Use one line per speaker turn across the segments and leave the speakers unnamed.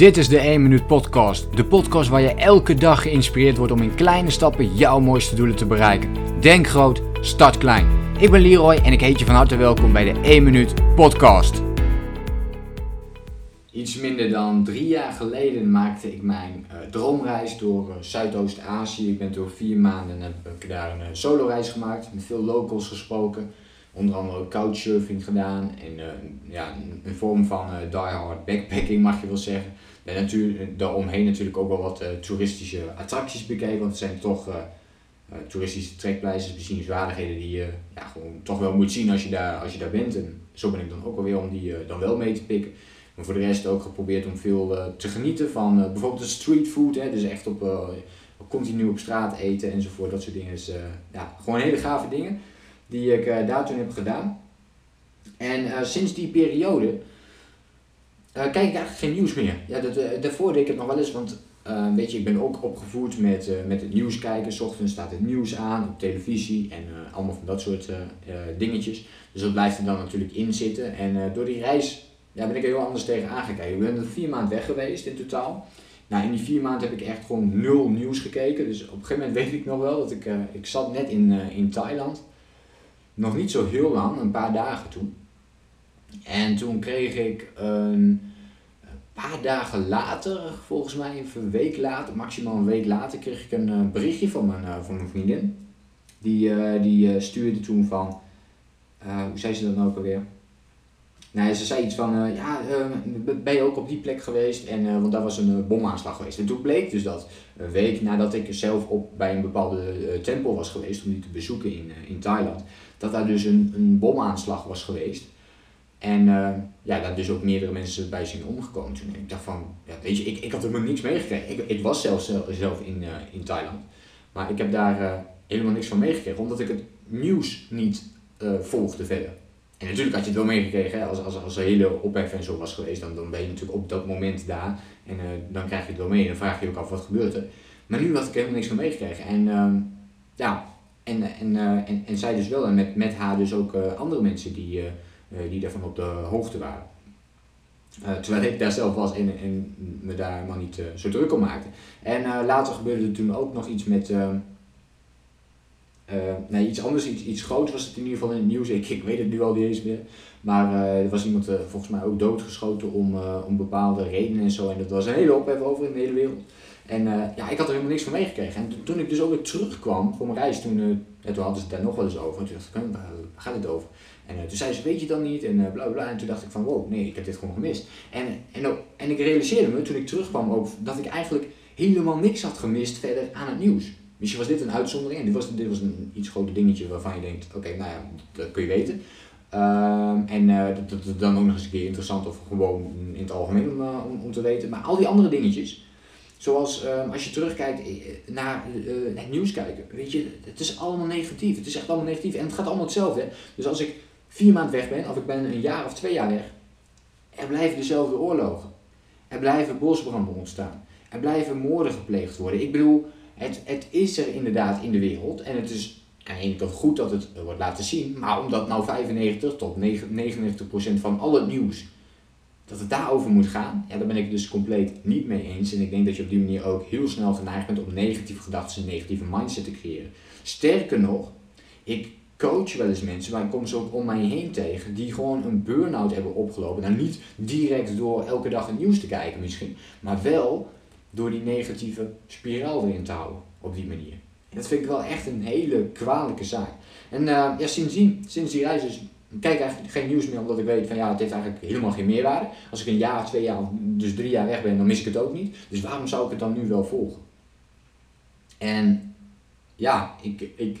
Dit is de 1 Minuut Podcast. De podcast waar je elke dag geïnspireerd wordt om in kleine stappen jouw mooiste doelen te bereiken. Denk groot, start klein. Ik ben Leroy en ik heet je van harte welkom bij de 1 Minuut Podcast. Iets minder dan drie jaar geleden maakte ik mijn uh, droomreis door uh, Zuidoost-Azië. Ik ben door vier maanden heb ik daar een uh, solo-reis gemaakt, met veel locals gesproken. Onder andere couchsurfing gedaan en ja, een vorm van die-hard backpacking mag je wel zeggen. En natuurlijk, daaromheen natuurlijk ook wel wat toeristische attracties bekeken, want het zijn toch toeristische trekpleisters, bezienswaardigheden die je ja, gewoon toch wel moet zien als je daar, als je daar bent. En zo ben ik dan ook alweer om die dan wel mee te pikken. Maar voor de rest ook geprobeerd om veel te genieten van bijvoorbeeld de streetfood. Dus echt op, continu op straat eten enzovoort. Dat soort dingen. is ja, gewoon hele gave dingen die ik daar toen heb gedaan. En sinds die periode kijk ik eigenlijk geen nieuws meer. Ja, dat, daarvoor deed ik het nog wel eens, want weet je, ik ben ook opgevoed met, met het nieuws kijken. S ochtends staat het nieuws aan op televisie en allemaal van dat soort dingetjes. Dus dat blijft er dan natuurlijk in zitten. En door die reis ja, ben ik er heel anders tegen aangekeken. Ik ben er vier maanden weg geweest in totaal. Nou, in die vier maanden heb ik echt gewoon nul nieuws gekeken. Dus op een gegeven moment weet ik nog wel dat ik, ik zat net in, in Thailand. Nog niet zo heel lang, een paar dagen toen. En toen kreeg ik een paar dagen later, volgens mij een week later, maximaal een week later, kreeg ik een uh, berichtje van mijn, van mijn vriendin. Die, die stuurde toen van, hoe zei ze dat ook alweer? Nee, ze zei iets van, uh, ja, uh, ben je ook op die plek geweest? En, uh, want daar was een bomaanslag geweest. En toen bleek dus dat een week nadat ik zelf op, bij een bepaalde tempel was geweest, om die te bezoeken in, in Thailand, dat daar dus een, een bomaanslag was geweest. En ja, daar dus ook meerdere mensen bij zijn omgekomen toen. En ik dacht van, ja, weet je, ik, ik had helemaal niks meegekregen. Ik, ik was zelf, zelf in, in Thailand. Maar ik heb daar helemaal niks van meegekregen, omdat ik het nieuws niet volgde verder. En natuurlijk had je het wel meegekregen, als, als, als er hele ophef en zo was geweest, dan, dan ben je natuurlijk op dat moment daar. En uh, dan krijg je het wel mee en dan vraag je je ook af wat gebeurt er. Maar nu had ik helemaal niks van meegekregen. En uh, ja, en, en, uh, en, en zij dus wel. En met, met haar dus ook andere mensen die, die daarvan op de hoogte waren. terwijl ik daar zelf was en, en me daar helemaal niet zo druk om maakte. En later gebeurde er toen ook nog iets met uh, nee, iets anders, iets, iets groots was het in ieder geval in het nieuws. Ik, ik weet het nu al niet eens meer. Maar uh, er was iemand uh, volgens mij ook doodgeschoten om, om bepaalde redenen en zo. En dat was een hele ophef over in de hele wereld. En ja, ik had er helemaal niks van meegekregen. En toen ik dus ook weer terugkwam voor mijn reis, toen, en toen hadden ze het daar nog wel eens over. En toen dacht ik, waar gaat het over? En toen zei ze, weet je dan niet? En bla bla. En toen dacht ik van, wow, nee, ik heb dit gewoon gemist. En, en, en ik realiseerde me toen ik terugkwam ook dat ik eigenlijk helemaal niks had gemist verder aan het nieuws. Misschien was dit een uitzondering en dit was, dit was een iets groter dingetje waarvan je denkt, oké, nou ja, dat kun je weten. Ehm, en uh, dat, is dan ook nog eens een keer interessant of gewoon in het algemeen om, uh, om, te weten. Maar al die andere dingetjes, zoals uh, als je terugkijkt eh, naar het nieuws kijken, weet je, het is allemaal negatief. Het is echt allemaal negatief en het gaat allemaal hetzelfde. Dus als ik vier maanden weg ben, of ik ben een jaar of twee jaar weg, er blijven dezelfde oorlogen. Er blijven bosbranden ontstaan. Er blijven moorden gepleegd worden. Ik bedoel, het, het is er inderdaad in de wereld en het is kant goed dat het wordt laten zien, maar omdat nou 95 tot 99 procent van al het nieuws dat het daarover moet gaan, ja, daar ben ik dus compleet niet mee eens. En ik denk dat je op die manier ook heel snel geneigd bent om negatieve gedachten en negatieve mindset te creëren. Sterker nog, ik coach wel eens mensen, maar ik kom ze ook om mij heen tegen, die gewoon een burn-out hebben opgelopen. Nou, niet direct door elke dag het nieuws te kijken misschien, maar wel door die negatieve spiraal erin te houden op die manier. Dat vind ik wel echt een hele kwalijke zaak. En uh, ja, sindsdien, sinds die reis dus, kijk ik eigenlijk geen nieuws meer omdat ik weet van ja, het heeft eigenlijk helemaal geen meerwaarde. Als ik een jaar, twee jaar, dus drie jaar weg ben, dan mis ik het ook niet. Dus waarom zou ik het dan nu wel volgen? En ja, ik, ik,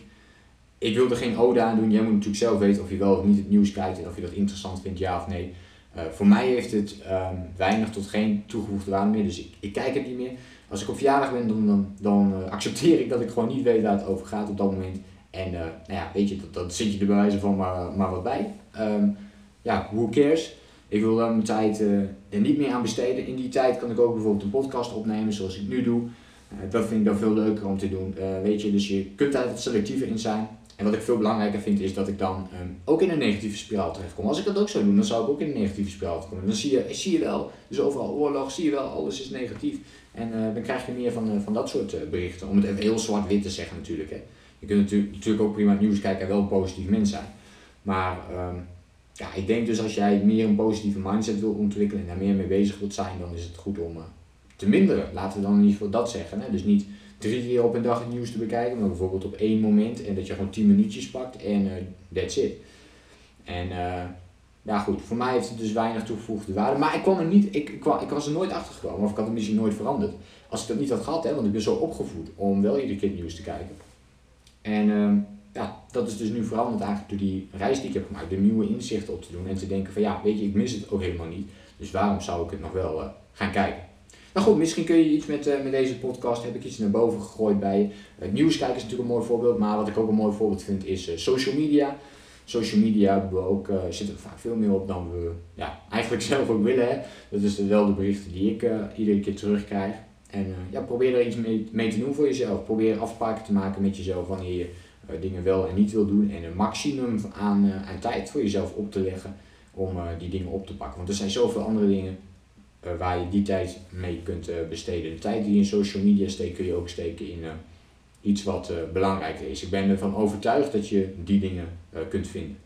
ik wil er geen ode aan doen. Jij moet natuurlijk zelf weten of je wel of niet het nieuws kijkt en of je dat interessant vindt, ja of nee. Uh, voor mij heeft het um, weinig tot geen toegevoegde waarde meer, dus ik, ik kijk het niet meer. Als ik op verjaardag ben, dan, dan, dan uh, accepteer ik dat ik gewoon niet weet waar het over gaat op dat moment. En uh, nou ja, weet je, dat, dat zit je er bij wijze van maar, maar wat bij. Um, ja, who cares? Ik wil mijn tijd er niet meer aan besteden. In die tijd kan ik ook bijvoorbeeld een podcast opnemen zoals ik nu doe. dat vind ik dan veel leuker om te doen. weet je, dus je kunt daar wat selectiever in zijn. En wat ik veel belangrijker vind is dat ik dan ehm, ook in een negatieve spiraal terechtkom. Als ik dat ook zou doen, dan zou ik ook in een negatieve spiraal komen. Dan zie je, zie je wel, dus overal oorlog, zie je wel, alles is negatief. En uh, dan krijg je meer van, uh, van dat soort uh, berichten. Om het even heel zwart-wit te zeggen natuurlijk. Hè. Je kunt natuurlijk, natuurlijk ook prima het nieuws kijken en wel een positief mens zijn. Maar um, ja, ik denk dus als jij meer een positieve mindset wil ontwikkelen en daar meer mee bezig wilt zijn, dan is het goed om te minderen. Laten we dan in ieder geval dat zeggen. Hè. Dus niet drie keer op een dag het nieuws te bekijken, maar bijvoorbeeld op één moment en dat je gewoon tien minuutjes pakt en uh, that's it. En uh, ja goed, voor mij heeft het dus weinig toegevoegde waarde, maar ik kwam er niet, ik, ik, ik was er nooit achter gekomen of ik had het misschien nooit veranderd. Als ik dat niet had gehad, hè, want ik ben zo opgevoed om wel iedere keer nieuws te kijken. En uh, ja, dat is dus nu veranderd eigenlijk door die reis die ik heb gemaakt, de nieuwe inzichten op te doen en te denken van ja, weet je, ik mis het ook helemaal niet, dus waarom zou ik het nog wel uh, gaan kijken. Nou goed, misschien kun je iets met, uh, met deze podcast, heb ik iets naar boven gegooid bij. Uh, nieuws kijken is natuurlijk een mooi voorbeeld, maar wat ik ook een mooi voorbeeld vind is uh, social media. Social media we ook, zitten er vaak veel meer op dan we ja, eigenlijk zelf ook willen. Dat is wel de berichten die ik iedere keer terugkrijg. En ja, probeer er iets mee, mee, te doen voor jezelf. Probeer afspraken te maken met jezelf wanneer je dingen wel en niet wil doen. En een maximum aan, aan tijd voor jezelf op te leggen om die dingen op te pakken. Want er zijn zoveel andere dingen uh, waar je die tijd mee kunt uh, besteden. De tijd die je in social media steekt, kun je ook steken in uh, iets wat belangrijker is. Ik ben ervan overtuigd dat je die dingen kunt vinden.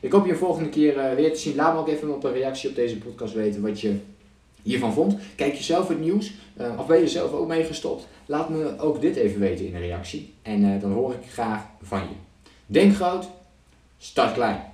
Ik hoop je volgende keer weer te zien. Laat me ook even op een reactie op deze podcast weten wat je hiervan vond. Kijk je zelf het nieuws of ben je zelf ook meegestopt? Laat me ook dit even weten in een reactie en dan hoor ik graag van je. Denk groot, start klein.